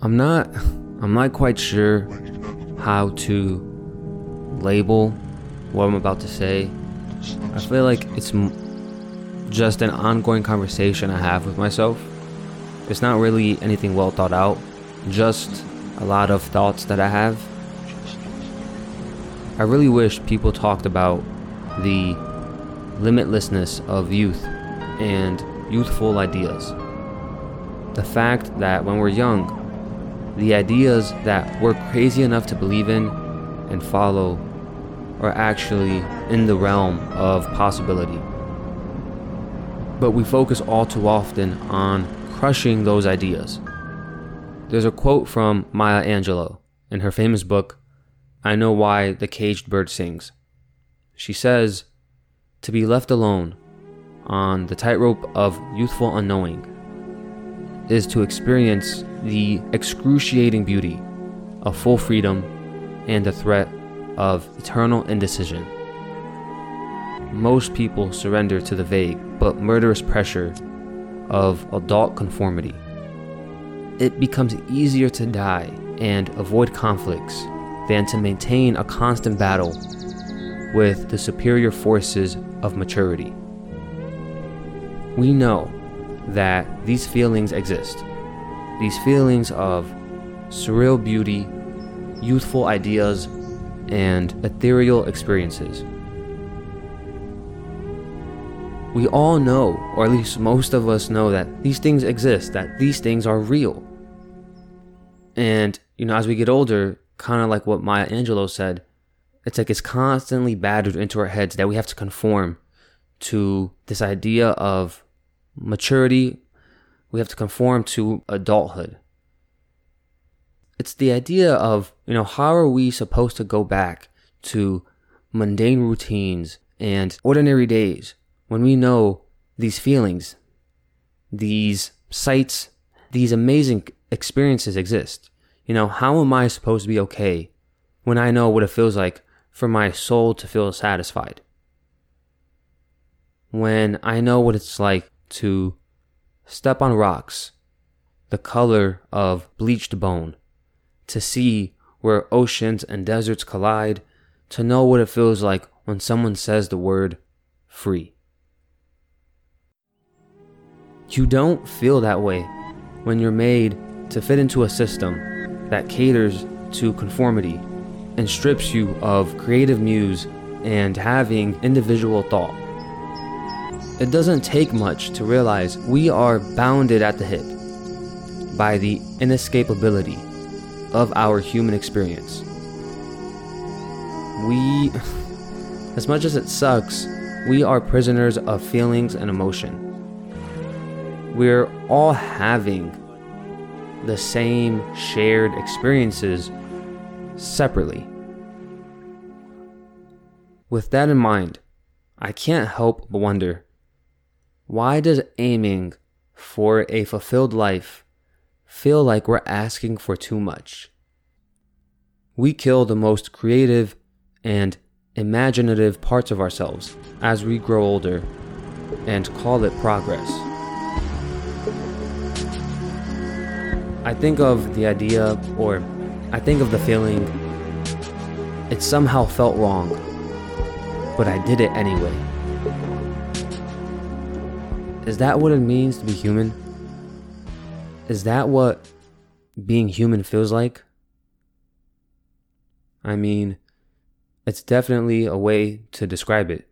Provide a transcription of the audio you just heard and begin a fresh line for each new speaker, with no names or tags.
I'm not I'm not quite sure how to label what I'm about to say. I feel like it's just an ongoing conversation I have with myself. It's not really anything well thought out, just a lot of thoughts that I have. I really wish people talked about the limitlessness of youth and youthful ideas. The fact that when we're young, the ideas that we're crazy enough to believe in and follow are actually in the realm of possibility. But we focus all too often on crushing those ideas. There's a quote from Maya Angelou in her famous book, I Know Why the Caged Bird Sings. She says, To be left alone on the tightrope of youthful unknowing is to experience the excruciating beauty of full freedom and the threat of eternal indecision. Most people surrender to the vague but murderous pressure of adult conformity. It becomes easier to die and avoid conflicts than to maintain a constant battle with the superior forces of maturity. We know that these feelings exist. These feelings of surreal beauty, youthful ideas, and ethereal experiences. We all know, or at least most of us know, that these things exist, that these things are real. And, you know, as we get older, kind of like what Maya Angelou said, it's like it's constantly battered into our heads that we have to conform to this idea of maturity, we have to conform to adulthood. It's the idea of, you know, how are we supposed to go back to mundane routines and ordinary days when we know these feelings, these sights, these amazing experiences exist? You know, how am I supposed to be okay when I know what it feels like for my soul to feel satisfied? When I know what it's like to step on rocks, the color of bleached bone, to see where oceans and deserts collide, to know what it feels like when someone says the word free. You don't feel that way when you're made to fit into a system that caters to conformity and strips you of creative muse and having individual thought. It doesn't take much to realize we are bounded at the hip by the inescapability of our human experience. We, as much as it sucks, we are prisoners of feelings and emotion. We're all having the same shared experiences separately. With that in mind, I can't help but wonder why does aiming for a fulfilled life feel like we're asking for too much? We kill the most creative and imaginative parts of ourselves as we grow older and call it progress. I think of the idea, or I think of the feeling, it somehow felt wrong, but I did it anyway. Is that what it means to be human? Is that what being human feels like? I mean, it's definitely a way to describe it.